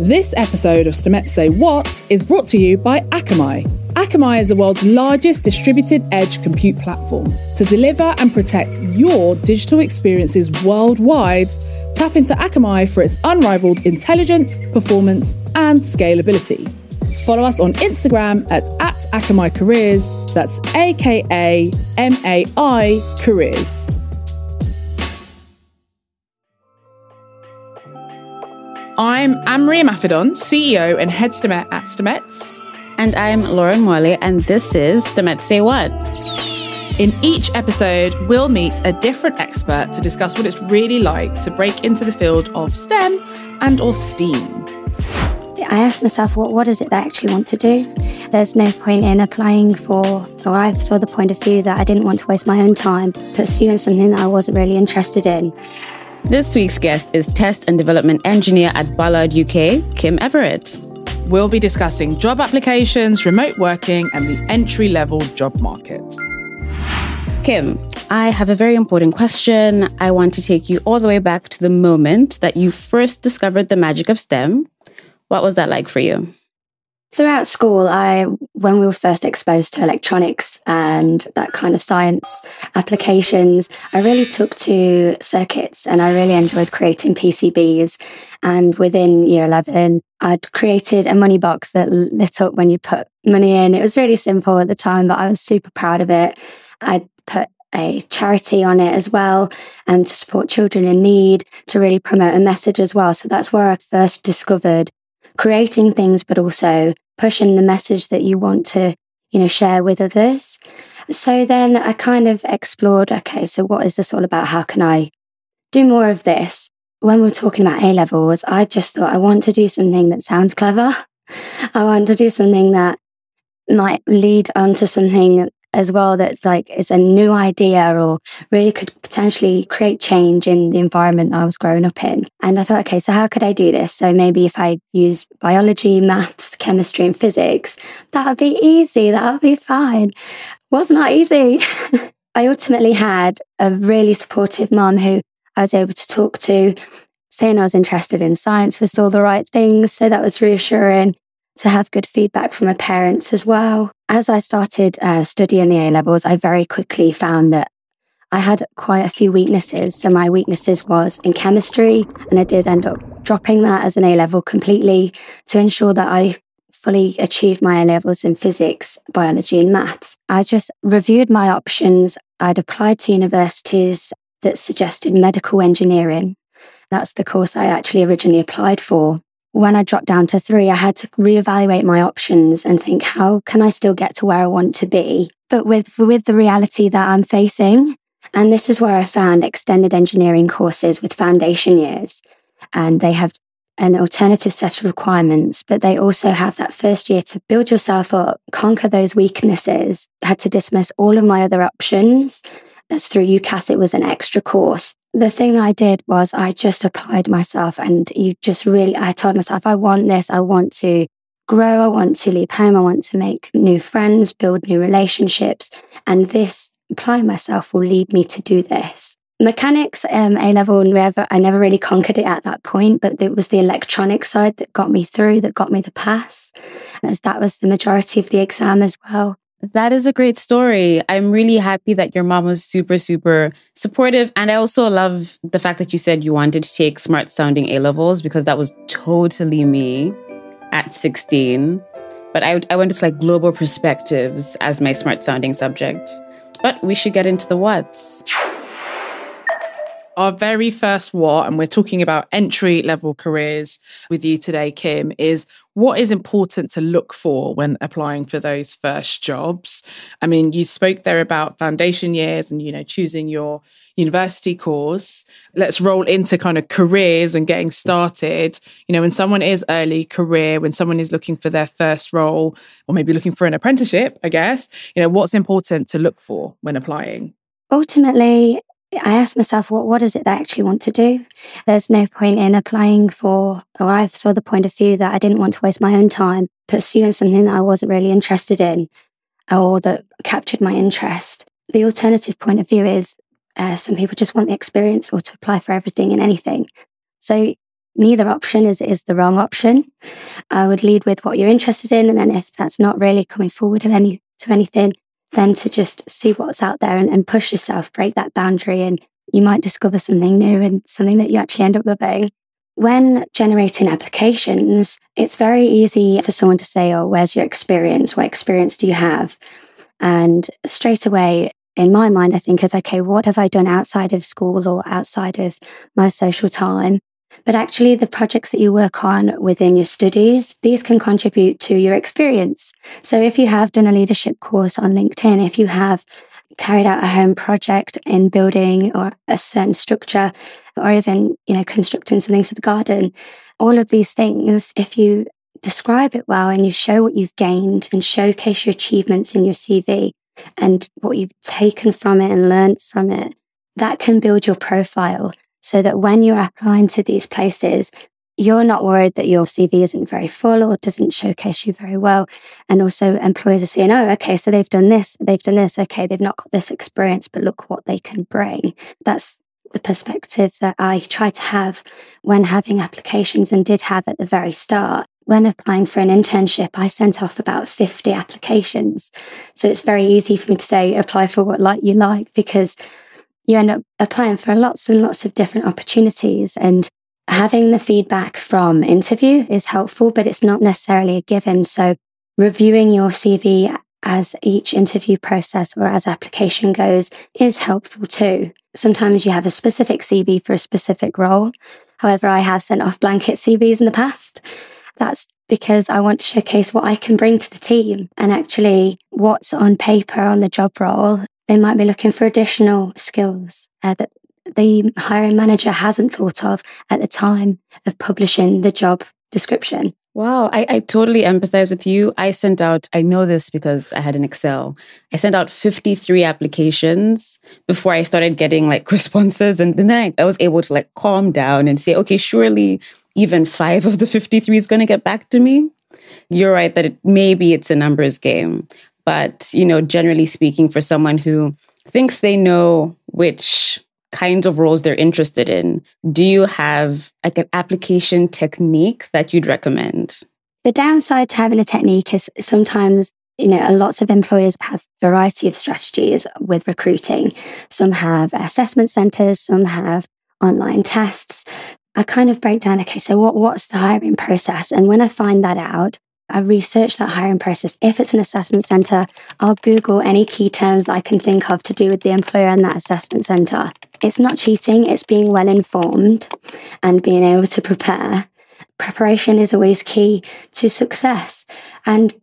This episode of STEMettes Say What is brought to you by Akamai. Akamai is the world's largest distributed edge compute platform. To deliver and protect your digital experiences worldwide, tap into Akamai for its unrivaled intelligence, performance, and scalability. Follow us on Instagram at, at Akamai Careers. That's A K A M A I Careers. I'm Anne-Marie Imafidon, CEO and Head STEMette at STEMettes. And I'm Lauryn Mwale, and this is STEMettes Say What. In each episode, we'll meet a different expert to discuss what it's really like to break into the field of STEM and or STEAM. I asked myself, what, what is it that I actually want to do? There's no point in applying for, or I saw the point of view that I didn't want to waste my own time pursuing something that I wasn't really interested in. This week's guest is Test and Development Engineer at Ballard UK, Kim Everitt. We'll be discussing job applications, remote working, and the entry level job market. Kim, I have a very important question. I want to take you all the way back to the moment that you first discovered the magic of STEM. What was that like for you? Throughout school, I when we were first exposed to electronics and that kind of science applications, I really took to circuits and I really enjoyed creating PCBs. And within year 11, I'd created a money box that lit up when you put money in. It was really simple at the time, but I was super proud of it. I'd put a charity on it as well and to support children in need to really promote a message as well. So that's where I first discovered creating things, but also pushing the message that you want to, you know, share with others. So then I kind of explored, okay, so what is this all about? How can I do more of this? When we are talking about A levels, I just thought I want to do something that sounds clever. I want to do something that might lead onto something as well that's like is a new idea or really could potentially create change in the environment I was growing up in. And I thought, okay, so how could I do this? So maybe if I use biology, maths, chemistry, and physics, that would be easy. That would be fine. Was not easy. I ultimately had a really supportive mom who I was able to talk to, saying I was interested in science was all the right things. So that was reassuring to have good feedback from my parents as well. As I started uh, studying the A levels, I very quickly found that I had quite a few weaknesses. So my weaknesses was in chemistry, and I did end up dropping that as an A level completely to ensure that I fully achieved my A levels in physics, biology, and maths. I just reviewed my options. I'd applied to universities that suggested medical engineering. That's the course I actually originally applied for when I dropped down to three, I had to reevaluate my options and think, how can I still get to where I want to be? But with, with the reality that I'm facing, and this is where I found extended engineering courses with foundation years. And they have an alternative set of requirements, but they also have that first year to build yourself up, conquer those weaknesses. I had to dismiss all of my other options as through UCAS, it was an extra course. The thing I did was I just applied myself and you just really, I told myself, I want this. I want to grow. I want to leave home. I want to make new friends, build new relationships. And this applying myself will lead me to do this. Mechanics, um, A level, and never, I never really conquered it at that point, but it was the electronic side that got me through, that got me the pass, as that was the majority of the exam as well. That is a great story. I'm really happy that your mom was super, super supportive. And I also love the fact that you said you wanted to take smart sounding A levels because that was totally me at 16. But I, I went with like global perspectives as my smart sounding subject. But we should get into the what's our very first what, and we're talking about entry level careers with you today, Kim, is what is important to look for when applying for those first jobs? I mean, you spoke there about foundation years and, you know, choosing your university course. Let's roll into kind of careers and getting started. You know, when someone is early career, when someone is looking for their first role or maybe looking for an apprenticeship, I guess, you know, what's important to look for when applying? Ultimately, I asked myself, what, what is it that I actually want to do? There's no point in applying for, or I saw the point of view that I didn't want to waste my own time pursuing something that I wasn't really interested in or that captured my interest. The alternative point of view is uh, some people just want the experience or to apply for everything and anything. So neither option is, is the wrong option. I would lead with what you're interested in. And then if that's not really coming forward to, any, to anything, then to just see what's out there and, and push yourself, break that boundary. And you might discover something new and something that you actually end up loving. When generating applications, it's very easy for someone to say, Oh, where's your experience? What experience do you have? And straight away, in my mind, I think of, okay, what have I done outside of school or outside of my social time? But actually, the projects that you work on within your studies, these can contribute to your experience. So if you have done a leadership course on LinkedIn, if you have carried out a home project in building or a certain structure, or even, you know, constructing something for the garden, all of these things, if you describe it well and you show what you've gained and showcase your achievements in your CV and what you've taken from it and learned from it, that can build your profile so that when you're applying to these places, you're not worried that your CV isn't very full or doesn't showcase you very well. And also, employers are saying, oh, okay, so they've done this, they've done this, okay, they've not got this experience, but look what they can bring. That's the perspective that I try to have when having applications and did have at the very start. When applying for an internship, I sent off about 50 applications. So it's very easy for me to say, apply for what like you like, because you end up applying for lots and lots of different opportunities. And having the feedback from interview is helpful, but it's not necessarily a given. So reviewing your CV as each interview process or as application goes is helpful too. Sometimes you have a specific CV for a specific role. However, I have sent off blanket CVs in the past. That's because I want to showcase what I can bring to the team and actually what's on paper on the job role they might be looking for additional skills uh, that the hiring manager hasn't thought of at the time of publishing the job description. Wow, I, I totally empathize with you. I sent out, I know this because I had an Excel. I sent out 53 applications before I started getting like responses. And then I, I was able to like calm down and say, okay, surely even five of the 53 is going to get back to me. You're right that it, maybe it's a numbers game. But, you know, generally speaking, for someone who thinks they know which kinds of roles they're interested in, do you have like an application technique that you'd recommend? The downside to having a technique is sometimes you know, lots of employers have variety of strategies with recruiting. Some have assessment centers, some have online tests. I kind of break down, okay, so what, what's the hiring process? And when I find that out, I research that hiring process. If it's an assessment center, I'll Google any key terms that I can think of to do with the employer and that assessment center. It's not cheating, it's being well informed and being able to prepare. Preparation is always key to success. And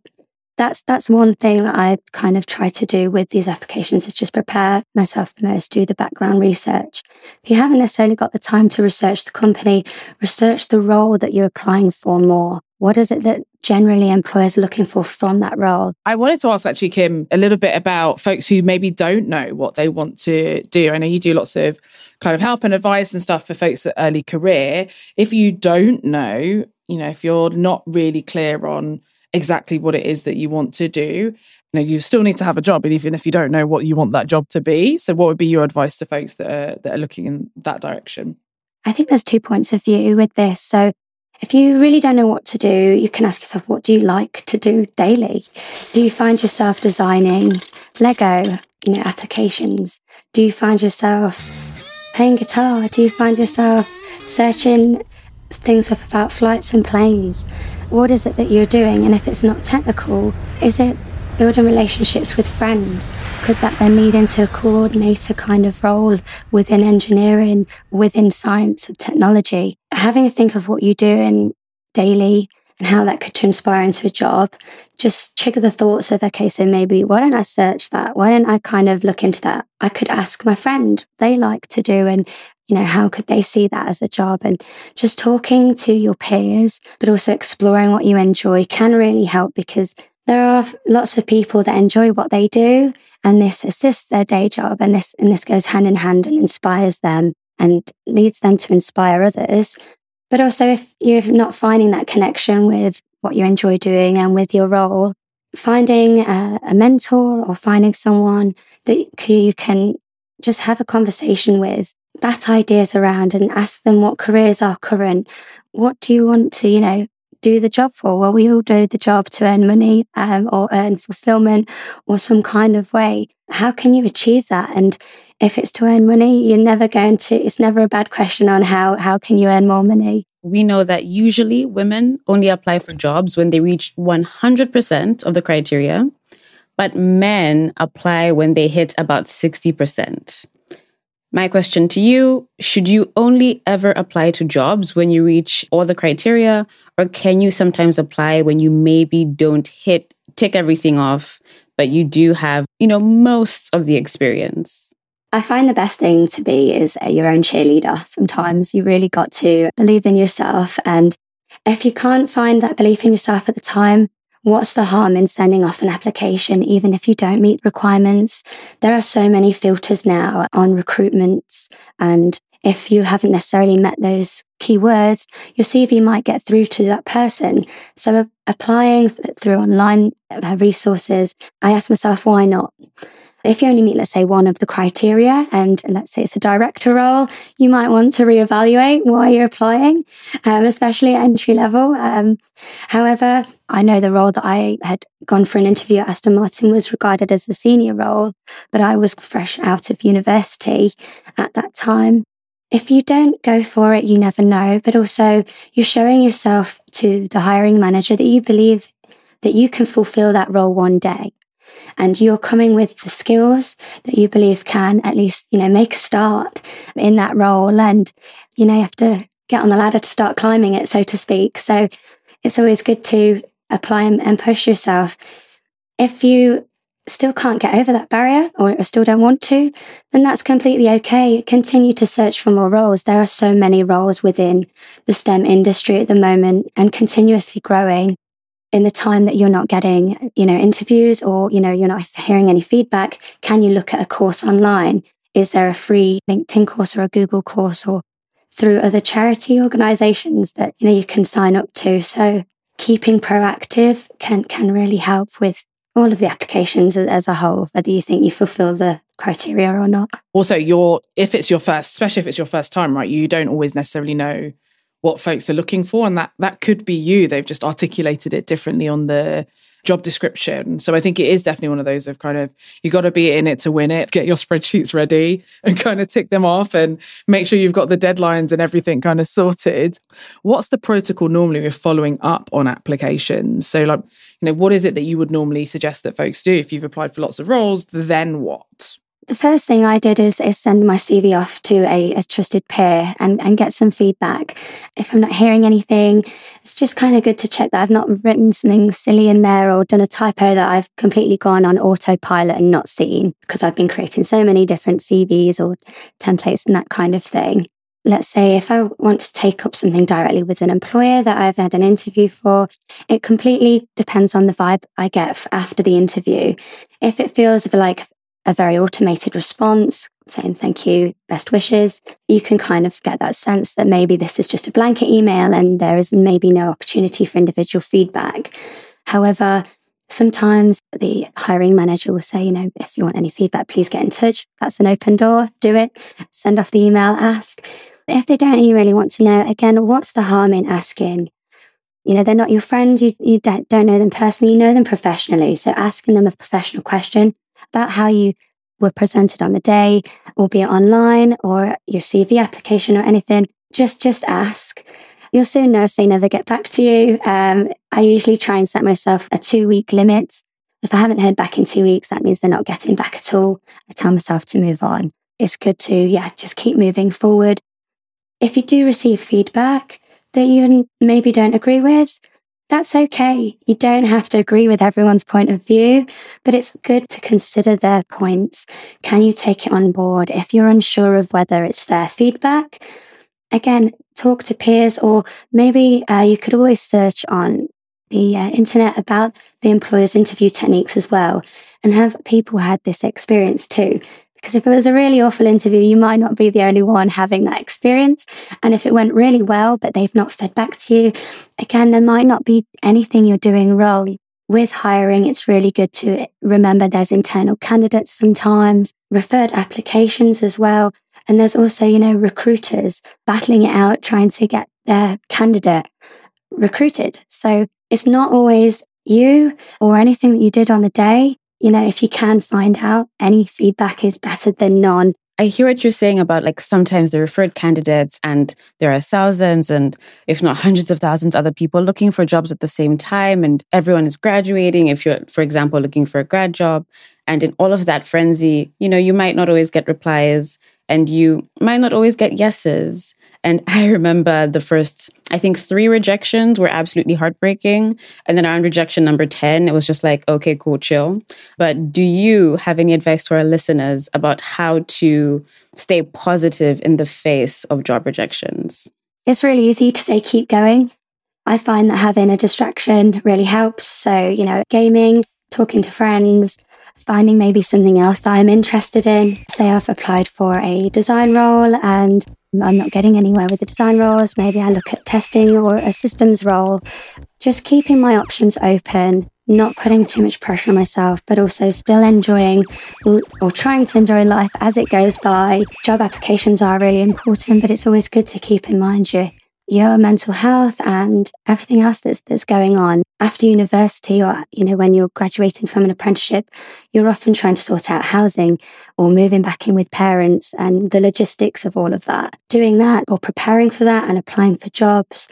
that's that's one thing that I kind of try to do with these applications is just prepare myself the most, do the background research. If you haven't necessarily got the time to research the company, research the role that you're applying for more. What is it that generally employers are looking for from that role? I wanted to ask actually, Kim, a little bit about folks who maybe don't know what they want to do. I know you do lots of kind of help and advice and stuff for folks at early career. If you don't know, you know, if you're not really clear on exactly what it is that you want to do, you know, you still need to have a job, And even if you don't know what you want that job to be. So, what would be your advice to folks that are that are looking in that direction? I think there's two points of view with this. So, if you really don't know what to do, you can ask yourself, what do you like to do daily? Do you find yourself designing Lego, you know, applications? Do you find yourself playing guitar? Do you find yourself searching things up about flights and planes? What is it that you're doing? And if it's not technical, is it building relationships with friends? Could that then lead into a coordinator kind of role within engineering, within science and technology? Having a think of what you do in daily and how that could transpire into a job, just trigger the thoughts of, okay, so maybe why don't I search that? Why don't I kind of look into that? I could ask my friend they like to do and you know, how could they see that as a job? And just talking to your peers, but also exploring what you enjoy can really help because there are lots of people that enjoy what they do and this assists their day job and this and this goes hand in hand and inspires them and leads them to inspire others but also if you're not finding that connection with what you enjoy doing and with your role finding a, a mentor or finding someone that you can just have a conversation with bat ideas around and ask them what careers are current. What do you want to, you know, do the job for? Well, we all do the job to earn money um, or earn fulfillment or some kind of way. How can you achieve that? And if it's to earn money, you're never going to, it's never a bad question on how, how can you earn more money? We know that usually women only apply for jobs when they reach 100% of the criteria, but men apply when they hit about 60%. My question to you should you only ever apply to jobs when you reach all the criteria, or can you sometimes apply when you maybe don't hit, tick everything off, but you do have, you know, most of the experience? I find the best thing to be is uh, your own cheerleader. Sometimes you really got to believe in yourself. And if you can't find that belief in yourself at the time, What's the harm in sending off an application, even if you don't meet requirements? There are so many filters now on recruitments. And if you haven't necessarily met those keywords, your CV might get through to that person. So applying th- through online uh, resources, I ask myself, why not? If you only meet, let's say, one of the criteria, and let's say it's a director role, you might want to reevaluate why you're applying, um, especially at entry level. Um, however, I know the role that I had gone for an interview at Aston Martin was regarded as a senior role, but I was fresh out of university at that time. If you don't go for it, you never know, but also you're showing yourself to the hiring manager that you believe that you can fulfill that role one day and you're coming with the skills that you believe can at least, you know, make a start in that role. And, you know, you have to get on the ladder to start climbing it, so to speak. So it's always good to apply and, and push yourself. If you still can't get over that barrier or still don't want to, then that's completely okay. Continue to search for more roles. There are so many roles within the STEM industry at the moment and continuously growing in the time that you're not getting, you know, interviews or, you know, you're not hearing any feedback, can you look at a course online? Is there a free LinkedIn course or a Google course or through other charity organizations that, you know, you can sign up to? So keeping proactive can, can really help with all of the applications as a whole, whether you think you fulfill the criteria or not. Also, your if it's your first, especially if it's your first time, right? You don't always necessarily know what folks are looking for and that that could be you. They've just articulated it differently on the job description. So i think it is definitely one of those of kind of you got to be in it to win it get your spreadsheets ready and kind of tick them off and make sure you've got the deadlines and everything kind of sorted. What's the protocol normally with following up on applications? So like you know what is it that you would normally suggest that folks do if you've applied for lots of roles? Then what the first thing I did is, is send my CV off to a, a, trusted peer and, and get some feedback. If I'm not hearing anything, it's just kind of good to check that I've not written something silly in there or done a typo that I've completely gone on autopilot and not seen because I've been creating so many different CVs or templates and that kind of thing. Let's say if I want to take up something directly with an employer that I've had an interview for, it completely depends on the vibe I get after the interview. If it feels like a very automated response saying thank you, best wishes, you can kind of get that sense that maybe this is just a blanket email and there is maybe no opportunity for individual feedback. However, sometimes the hiring manager will say, you know, if you want any feedback, please get in touch. That's an open door. Do it. Send off the email, ask. If they don't, you really want to know, again, what's the harm in asking? You know, they're not your friend. You, you don't know them personally. You know them professionally. So asking them a professional question about how you were presented on the day, albeit online or your CV application or anything, just just ask. You'll soon know if they never get back to you. Um, I usually try and set myself a two week limit. If I haven't heard back in two weeks, that means they're not getting back at all. I tell myself to move on. It's good to, yeah, just keep moving forward. If you do receive feedback that you maybe don't agree with, that's okay. You don't have to agree with everyone's point of view, but it's good to consider their points. Can you take it on board? If you're unsure of whether it's fair feedback, again, talk to peers, or maybe uh, you could always search on the uh, internet about the employer's interview techniques as well and have people had this experience too. Because if it was a really awful interview, you might not be the only one having that experience. And if it went really well, but they've not fed back to you, again, there might not be anything you're doing wrong. With hiring, it's really good to remember there's internal candidates sometimes, referred applications as well. And there's also, you know, recruiters battling it out, trying to get their candidate recruited. So it's not always you or anything that you did on the day. You know, if you can find out, any feedback is better than none. I hear what you're saying about like sometimes the referred candidates, and there are thousands and if not hundreds of thousands other people looking for jobs at the same time, and everyone is graduating. If you're, for example, looking for a grad job, and in all of that frenzy, you know, you might not always get replies and you might not always get yeses. And I remember the first, I think three rejections were absolutely heartbreaking. And then around rejection number 10, it was just like, okay, cool, chill. But do you have any advice to our listeners about how to stay positive in the face of job rejections? It's really easy to say, keep going. I find that having a distraction really helps. So, you know, gaming, talking to friends, finding maybe something else that I'm interested in. Say I've applied for a design role and I'm not getting anywhere with the design roles. Maybe I look at testing or a systems role. Just keeping my options open, not putting too much pressure on myself, but also still enjoying or trying to enjoy life as it goes by. Job applications are really important, but it's always good to keep in mind your your mental health and everything else that's that's going on after university or you know when you're graduating from an apprenticeship you're often trying to sort out housing or moving back in with parents and the logistics of all of that doing that or preparing for that and applying for jobs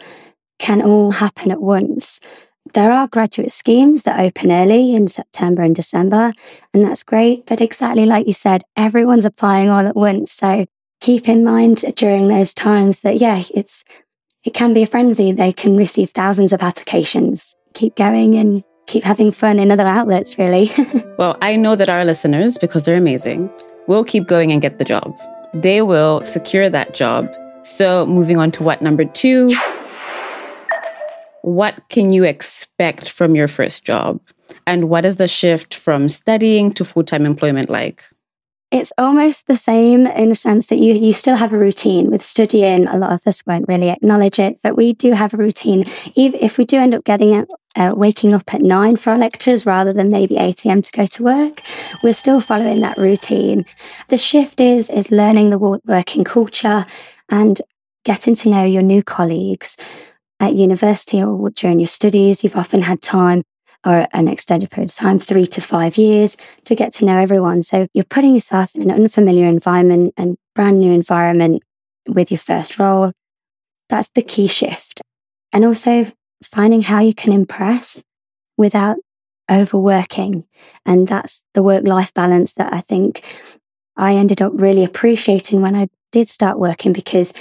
can all happen at once there are graduate schemes that open early in September and December, and that's great. But exactly like you said, everyone's applying all at once. So keep in mind during those times that, yeah, it's it can be a frenzy. They can receive thousands of applications. Keep going and keep having fun in other outlets, really. well, I know that our listeners, because they're amazing, will keep going and get the job. They will secure that job. So, moving on to what number two what can you expect from your first job? And what is the shift from studying to full time employment like? It's almost the same in the sense that you you still have a routine with studying. A lot of us won't really acknowledge it, but we do have a routine. Even if we do end up getting it, uh, waking up at nine for our lectures rather than maybe eight a.m. to go to work, we're still following that routine. The shift is is learning the working culture and getting to know your new colleagues at university or during your studies. You've often had time or an extended period of time, three to five years, to get to know everyone. So you're putting yourself in an unfamiliar environment and brand new environment with your first role. That's the key shift. And also finding how you can impress without overworking. And that's the work life balance that I think I ended up really appreciating when I did start working because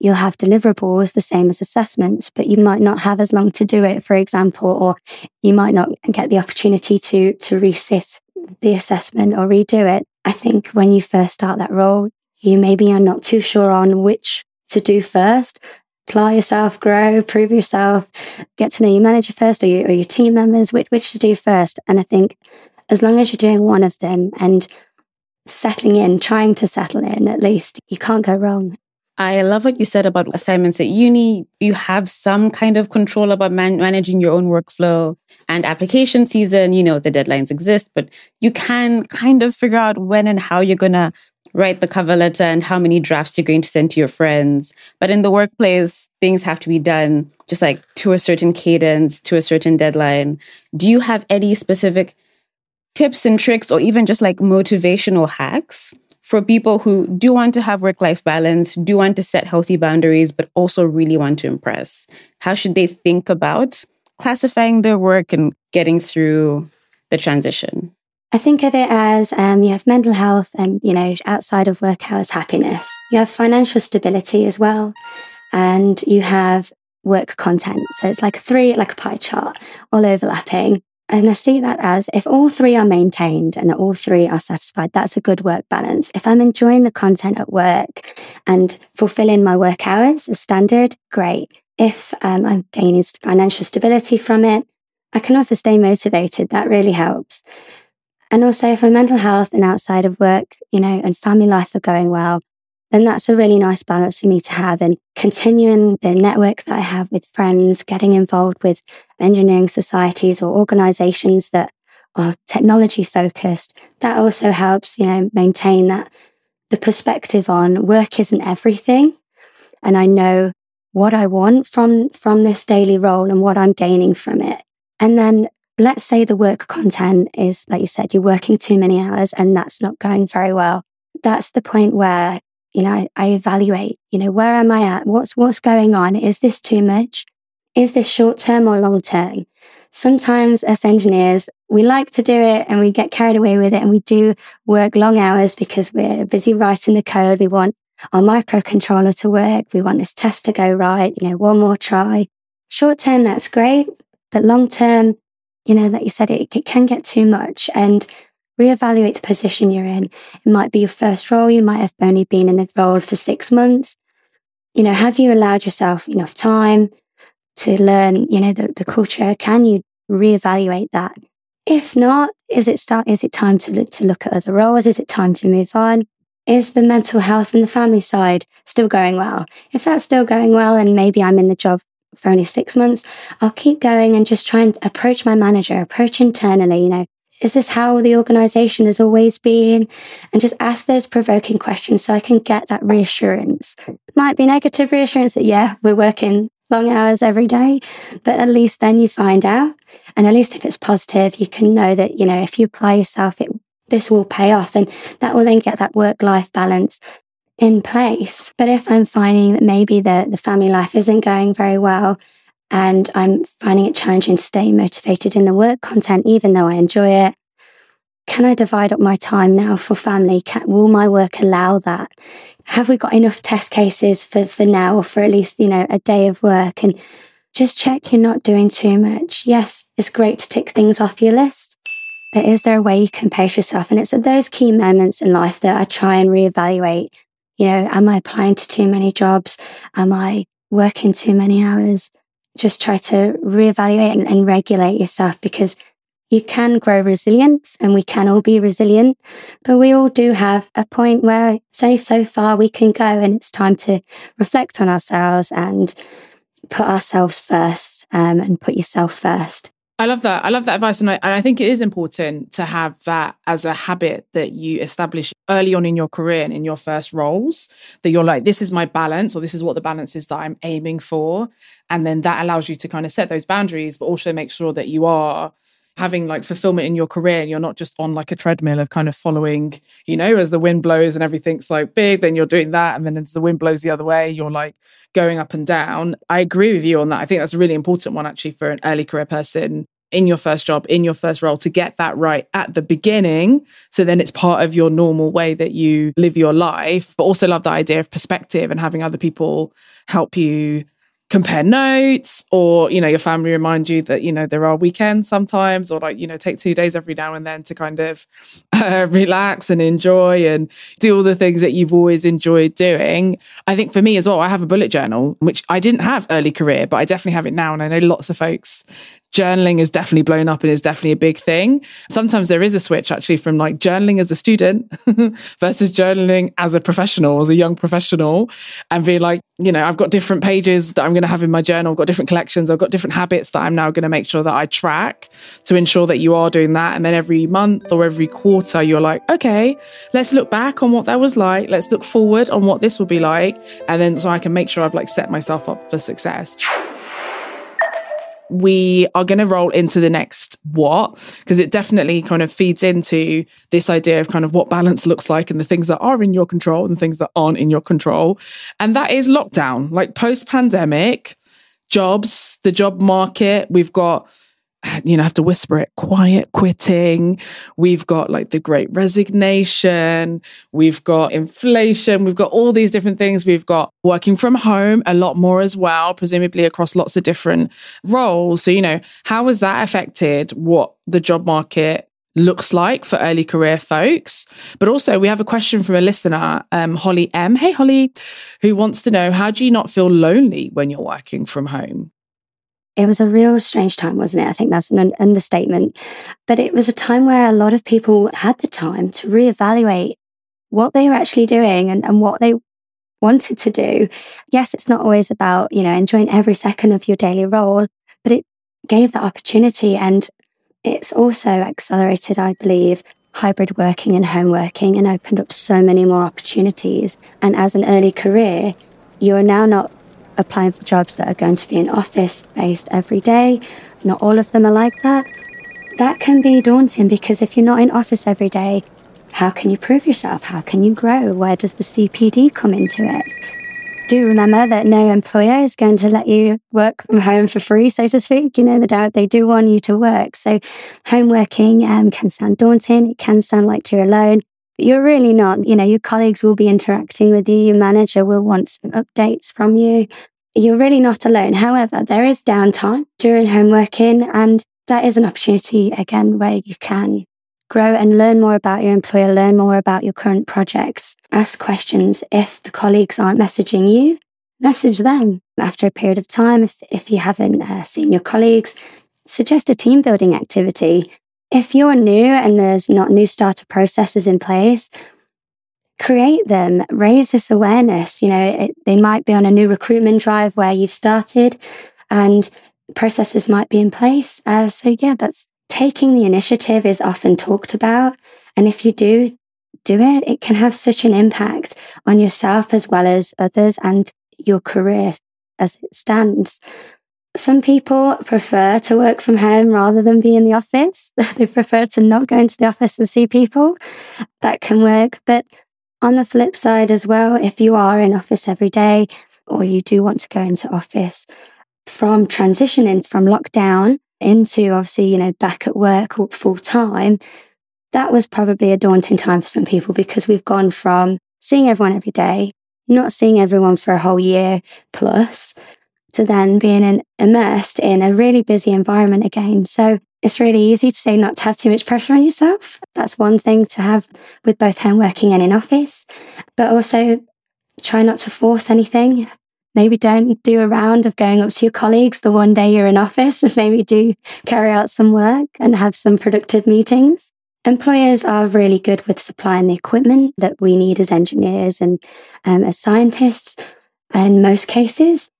you'll have deliverables the same as assessments, but you might not have as long to do it, for example, or you might not get the opportunity to, to resit the assessment or redo it. I think when you first start that role, you maybe are not too sure on which to do first. Apply yourself, grow, prove yourself, get to know your manager first or your, or your team members, which, which to do first. And I think as long as you're doing one of them and settling in, trying to settle in at least, you can't go wrong. I love what you said about assignments at uni. You have some kind of control about man- managing your own workflow and application season. You know, the deadlines exist, but you can kind of figure out when and how you're going to write the cover letter and how many drafts you're going to send to your friends. But in the workplace, things have to be done just like to a certain cadence, to a certain deadline. Do you have any specific tips and tricks or even just like motivational hacks for people who do want to have work life balance, do want to set healthy boundaries, but also really want to impress? How should they think about classifying their work and getting through the transition? I think of it as um, you have mental health and, you know, outside of work hours, happiness. You have financial stability as well. And you have work content. So it's like three, like a pie chart, all overlapping. And I see that as if all three are maintained and all three are satisfied, that's a good work balance. If I'm enjoying the content at work and fulfilling my work hours as standard, great. If um, I'm gaining financial stability from it, I can also stay motivated. That really helps. And also, if my mental health and outside of work, you know, and family life are going well, then that's a really nice balance for me to have. And continuing the network that I have with friends, getting involved with engineering societies or organizations that are technology focused, that also helps, you know, maintain that the perspective on work isn't everything. And I know what I want from, from this daily role and what I'm gaining from it. And then let's say the work content is, like you said, you're working too many hours and that's not going very well. That's the point where, you know, I, I evaluate, you know, where am I at? What's, what's going on? Is this too much? Is this short term or long term? Sometimes as engineers, we like to do it and we get carried away with it and we do work long hours because we're busy writing the code. We want our microcontroller to work. We want this test to go right. You know, one more try. Short term, that's great. But long term, you know, like you said, it, it can get too much and reevaluate the position you're in. It might be your first role. You might have only been in the role for six months. You know, have you allowed yourself enough time to learn, you know, the, the culture? Can you reevaluate that? If not, is it start, is it time to look, to look at other roles? Is it time to move on? Is the mental health and the family side still going well? If that's still going well and maybe I'm in the job for only six months, I'll keep going and just try and approach my manager, approach internally, you know, is this how the organization has always been? And just ask those provoking questions so I can get that reassurance. It might be negative reassurance that, yeah, we're working long hours every day, but at least then you find out. And at least if it's positive, you can know that, you know, if you apply yourself, it, this will pay off and that will then get that work life balance in place. But if I'm finding that maybe the, the family life isn't going very well and I'm finding it challenging to stay motivated in the work content, even though I enjoy it, can I divide up my time now for family? Can, will my work allow that? Have we got enough test cases for, for now or for at least, you know, a day of work? And just check you're not doing too much. Yes, it's great to tick things off your list, but is there a way you can pace yourself? And it's at those key moments in life that I try and reevaluate you know, am I applying to too many jobs? Am I working too many hours? Just try to reevaluate and, and regulate yourself because you can grow resilience and we can all be resilient, but we all do have a point where so, so far we can go and it's time to reflect on ourselves and put ourselves first um, and put yourself first. I love that. I love that advice. And I, and I think it is important to have that as a habit that you establish early on in your career and in your first roles, that you're like, this is my balance, or this is what the balance is that I'm aiming for. And then that allows you to kind of set those boundaries, but also make sure that you are having like fulfillment in your career and you're not just on like a treadmill of kind of following, you know, as the wind blows and everything's like big, then you're doing that. And then as the wind blows the other way, you're like going up and down. I agree with you on that. I think that's a really important one actually for an early career person in your first job, in your first role, to get that right at the beginning. So then it's part of your normal way that you live your life. But also love the idea of perspective and having other people help you compare notes or you know your family remind you that you know there are weekends sometimes or like you know take two days every now and then to kind of uh, relax and enjoy and do all the things that you've always enjoyed doing. I think for me as well i have a bullet journal which i didn't have early career but i definitely have it now and i know lots of folks journaling is definitely blown up and is definitely a big thing. Sometimes there is a switch actually from like journaling as a student versus journaling as a professional, as a young professional, and being like, you know, I've got different pages that I'm going to have in my journal, I've got different collections, I've got different habits that I'm now going to make sure that I track to ensure that you are doing that. And then every month or every quarter, you're like, okay, let's look back on what that was like. Let's look forward on what this will be like. And then so I can make sure I've like set myself up for success we are going to roll into the next what because it definitely kind of feeds into this idea of kind of what balance looks like and the things that are in your control and things that aren't in your control. And that is lockdown like post pandemic jobs the job market. We've got you know, have to whisper it, quiet quitting. We've got like the great resignation. We've got inflation. We've got all these different things. We've got working from home a lot more as well, presumably across lots of different roles. So, you know, how has that affected what the job market looks like for early career folks. But also, we have a question from a listener, um, Holly M. Hey, Holly, who wants to know how do you not feel lonely when you're working from home? It was a real strange time, wasn't it? I think that's an understatement. But it was a time where a lot of people had the time to reevaluate what they were actually doing and, and what they wanted to do. Yes, it's not always about, you know, enjoying every second of your daily role, but it gave that opportunity and it's also accelerated, I believe, hybrid working and home working and opened up so many more opportunities. And as an early career, you're now not applying for jobs that are going to be in office based every day. Not all of them are like that. That can be daunting because if you're not in office every day, how can you prove yourself? How can you grow? Where does the CPD come into it? Do remember that no employer is going to let you work from home for free, so to speak. You know, they, they do want you to work. So, home working um, can sound daunting. It can sound like you're alone. You're really not. You know, your colleagues will be interacting with you. Your manager will want some updates from you. You're really not alone. However, there is downtime during home working, and that is an opportunity again where you can grow and learn more about your employer, learn more about your current projects, ask questions. If the colleagues aren't messaging you, message them after a period of time. If, if you haven't uh, seen your colleagues, suggest a team building activity. If you're new and there's not new starter processes in place, create them, raise this awareness. You know, it, they might be on a new recruitment drive where you've started and processes might be in place. Uh, so, yeah, that's taking the initiative is often talked about. And if you do do it, it can have such an impact on yourself as well as others and your career as it stands. Some people prefer to work from home rather than be in the office. they prefer to not go into the office and see people. That can work. But on the flip side as well, if you are in office every day or you do want to go into office, from transitioning from lockdown into obviously, you know, back at work full time, that was probably a daunting time for some people because we've gone from seeing everyone every day, not seeing everyone for a whole year plus, to then being in, immersed in a really busy environment again. So it's really easy to say not to have too much pressure on yourself. That's one thing to have with both home working and in office, but also try not to force anything maybe don't do a round of going up to your colleagues the one day you're in office and maybe do carry out some work and have some productive meetings. Employers are really good with supplying the equipment that we need as engineers and um, as scientists in most cases.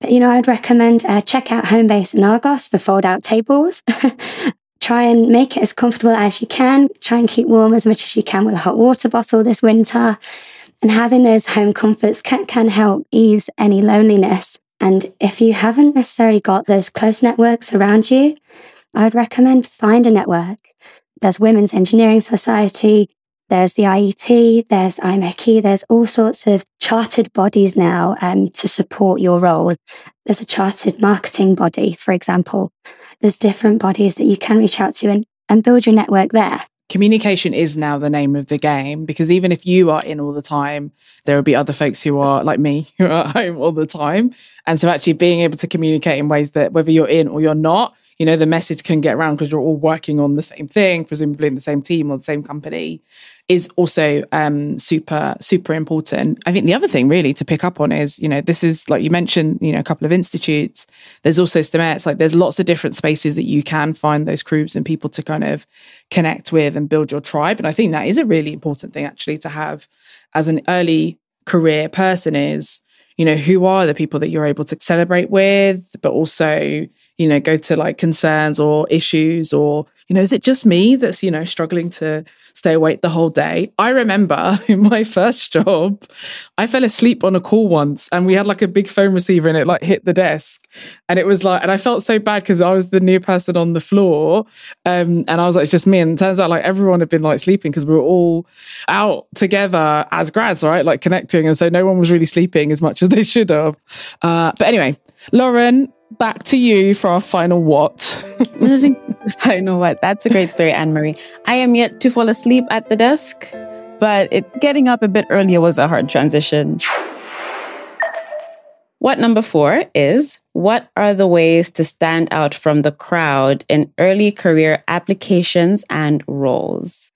But, you know, I'd recommend uh, check out Homebase and Argos for fold out tables. Try and make it as comfortable as you can. Try and keep warm as much as you can with a hot water bottle this winter. And having those home comforts can, can help ease any loneliness. And if you haven't necessarily got those close networks around you, I'd recommend find a network. There's Women's Engineering Society, there's the IET, there's IMechE, there's all sorts of chartered bodies now um, to support your role. There's a chartered marketing body, for example. There's different bodies that you can reach out to and, and build your network there communication is now the name of the game because even if you are in all the time, there will be other folks who are like me who are at home all the time. And so actually being able to communicate in ways that whether you're in or you're not, you know, the message can get around because you're all working on the same thing, presumably in the same team or the same company is also um, super super important. I think the other thing really to pick up on is you know this is like you mentioned you know a couple of institutes. There's also STEMettes. Like there's lots of different spaces that you can find those groups and people to kind of connect with and build your tribe. And I think that is a really important thing actually to have as an early career person is you know who are the people that you're able to celebrate with, but also you know go to like concerns or issues or you know is it just me that's you know struggling to stay awake the whole day. I remember in my first job, I fell asleep on a call once and we had like a big phone receiver and it like hit the desk. And it was like, and I felt so bad because I was the new person on the floor. Um, and I was like, it's just me. And it turns out like everyone had been like sleeping because we were all out together as grads, right? Like connecting. And so no one was really sleeping as much as they should have. Uh, but anyway, Lauryn, back to you for our final what. I know what. That's a great story, Anne Marie. I am yet to fall asleep at the desk, but it, getting up a bit earlier was a hard transition. What number four is what are the ways to stand out from the crowd in early career applications and roles?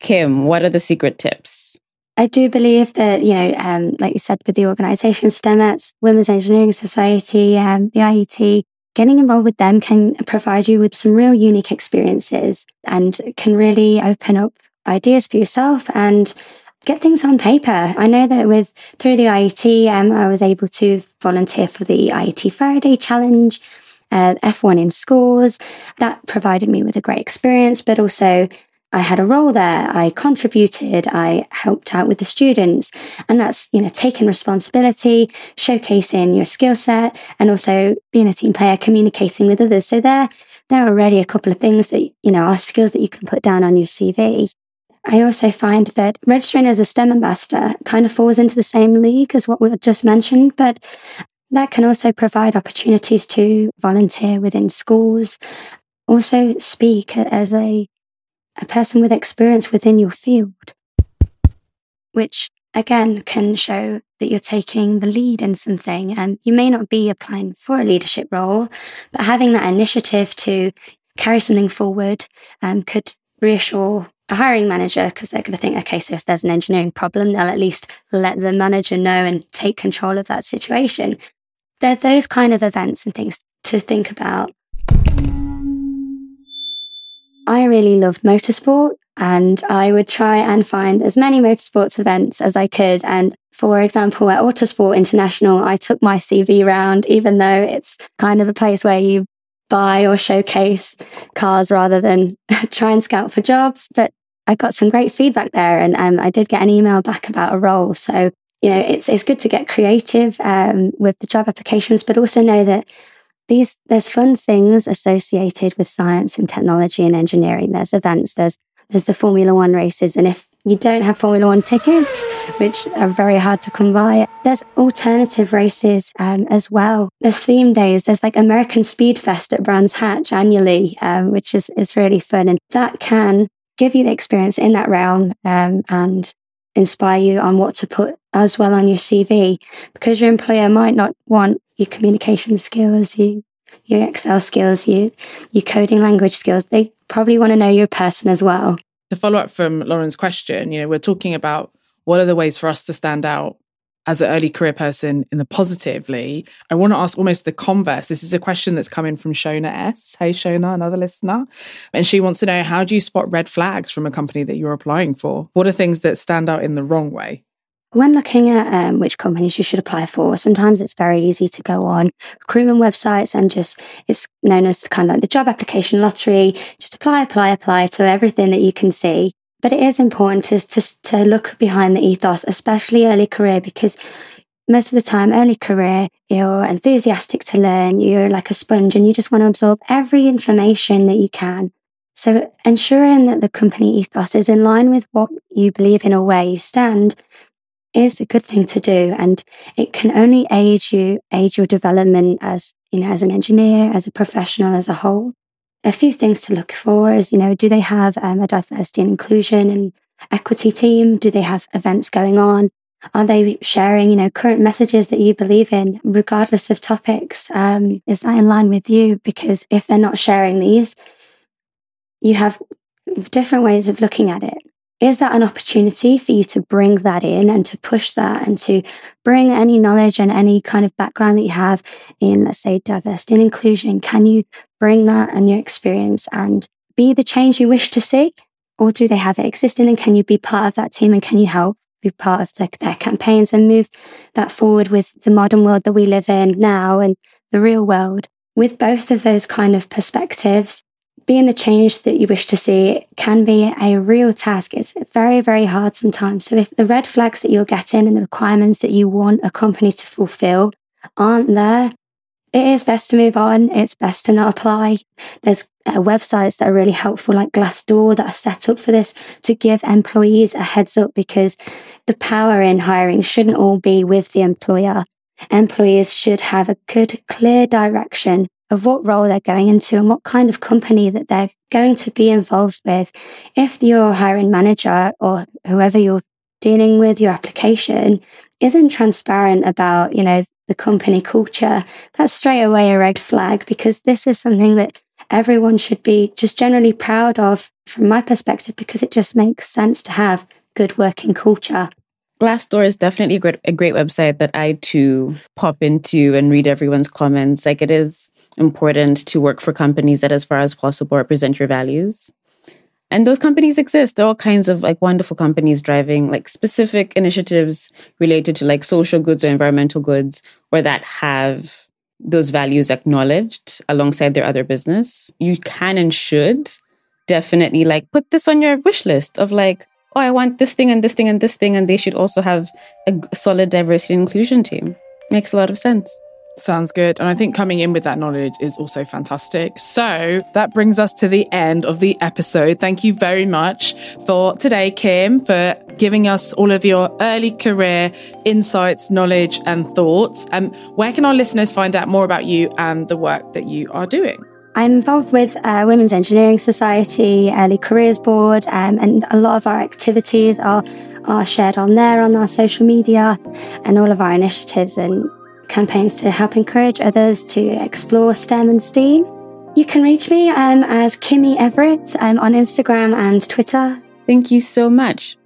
Kim, what are the secret tips? I do believe that, you know, um, like you said, with the organisation STEMettes, Women's Engineering Society, um, the IET, getting involved with them can provide you with some real unique experiences and can really open up ideas for yourself and get things on paper. I know that with through the IET, um, I was able to volunteer for the IET Faraday Challenge. Uh, F1 in schools. That provided me with a great experience, but also I had a role there. I contributed. I helped out with the students. And that's, you know, taking responsibility, showcasing your skill set, and also being a team player, communicating with others. So there, there are already a couple of things that, you know, are skills that you can put down on your CV. I also find that registering as a STEM ambassador kind of falls into the same league as what we just mentioned, but that can also provide opportunities to volunteer within schools, also speak as a a person with experience within your field, which again can show that you're taking the lead in something. And you may not be applying for a leadership role, but having that initiative to carry something forward um, could reassure a hiring manager because they're going to think, okay, so if there's an engineering problem, they'll at least let the manager know and take control of that situation. There are those kind of events and things to think about. I really loved motorsport and I would try and find as many motorsports events as I could. And for example, at Autosport International, I took my CV round, even though it's kind of a place where you buy or showcase cars rather than try and scout for jobs. But I got some great feedback there and um, I did get an email back about a role. So, you know, it's, it's good to get creative um, with the job applications, but also know that these there's fun things associated with science and technology and engineering. There's events, there's there's the Formula One races, and if you don't have Formula One tickets, which are very hard to come by, there's alternative races um, as well. There's theme days. There's like American Speed Fest at Brands Hatch annually, um, which is is really fun, and that can give you the experience in that realm um, and inspire you on what to put as well on your CV because your employer might not want your communication skills, your your Excel skills, your your coding language skills. They probably want to know your person as well. To follow up from Lauryn's question, you know, we're talking about what are the ways for us to stand out as an early career person in the positively. I want to ask almost the converse. This is a question that's coming from Shona S. Hey Shona, another listener. And she wants to know how do you spot red flags from a company that you're applying for? What are things that stand out in the wrong way? When looking at um, which companies you should apply for, sometimes it's very easy to go on recruitment websites and just, it's known as kind of like the job application lottery. Just apply, apply, apply to everything that you can see. But it is important to, to, to look behind the ethos, especially early career, because most of the time, early career, you're enthusiastic to learn, you're like a sponge and you just want to absorb every information that you can. So ensuring that the company ethos is in line with what you believe in or where you stand is a good thing to do and it can only aid you aid your development as you know as an engineer as a professional as a whole. A few things to look for is you know do they have um, a diversity and inclusion and equity team? Do they have events going on? Are they sharing you know current messages that you believe in regardless of topics? Um, is that in line with you? Because if they're not sharing these you have different ways of looking at it is that an opportunity for you to bring that in and to push that and to bring any knowledge and any kind of background that you have in, let's say, diversity and inclusion? Can you bring that and your experience and be the change you wish to see? Or do they have it existing and can you be part of that team and can you help be part of the, their campaigns and move that forward with the modern world that we live in now and the real world? With both of those kind of perspectives, being the change that you wish to see can be a real task. It's very, very hard sometimes. So if the red flags that you're getting and the requirements that you want a company to fulfill aren't there, it is best to move on. It's best to not apply. There's uh, websites that are really helpful, like Glassdoor, that are set up for this to give employees a heads up because the power in hiring shouldn't all be with the employer. Employees should have a good, clear direction of what role they're going into and what kind of company that they're going to be involved with. If your hiring manager or whoever you're dealing with your application isn't transparent about, you know, the company culture, that's straight away a red flag because this is something that everyone should be just generally proud of from my perspective because it just makes sense to have good working culture. Glassdoor is definitely a great, a great website that I too pop into and read everyone's comments. Like it is important to work for companies that, as far as possible, represent your values. And those companies exist. There are all kinds of like wonderful companies driving like specific initiatives related to like social goods or environmental goods or that have those values acknowledged alongside their other business. You can and should definitely like put this on your wish list of like, oh, I want this thing and this thing and this thing, and they should also have a solid diversity and inclusion team. Makes a lot of sense. Sounds good. And I think coming in with that knowledge is also fantastic. So that brings us to the end of the episode. Thank you very much for today, Kim, for giving us all of your early career insights, knowledge, and thoughts. And um, where can our listeners find out more about you and the work that you are doing? I'm involved with uh, Women's Engineering Society, Early Careers Board, um, and a lot of our activities are are shared on there on our social media and all of our initiatives and campaigns to help encourage others to explore STEM and STEAM. You can reach me um, as Kimmy Everitt um, on Instagram and Twitter. Thank you so much.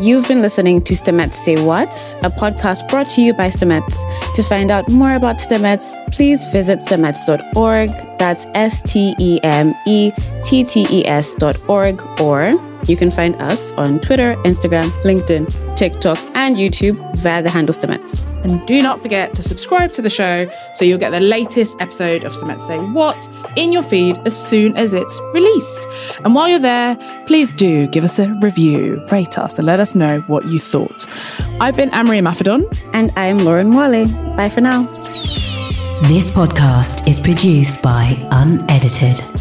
You've been listening to STEMettes Say What, a podcast brought to you by STEMettes. To find out more about STEMettes, please visit STEMettes.org. That's S T E M E T T E S.org or you can find us on Twitter, Instagram, LinkedIn, TikTok, and YouTube via the handle STEMettes. And do not forget to subscribe to the show so you'll get the latest episode of STEMettes Say What in your feed as soon as it's released. And while you're there, please do give us a review, rate us, and let us know what you thought. I've been Anne-Marie Imafidon. And I'm Lauryn Mwale. Bye for now. This podcast is produced by Unedited.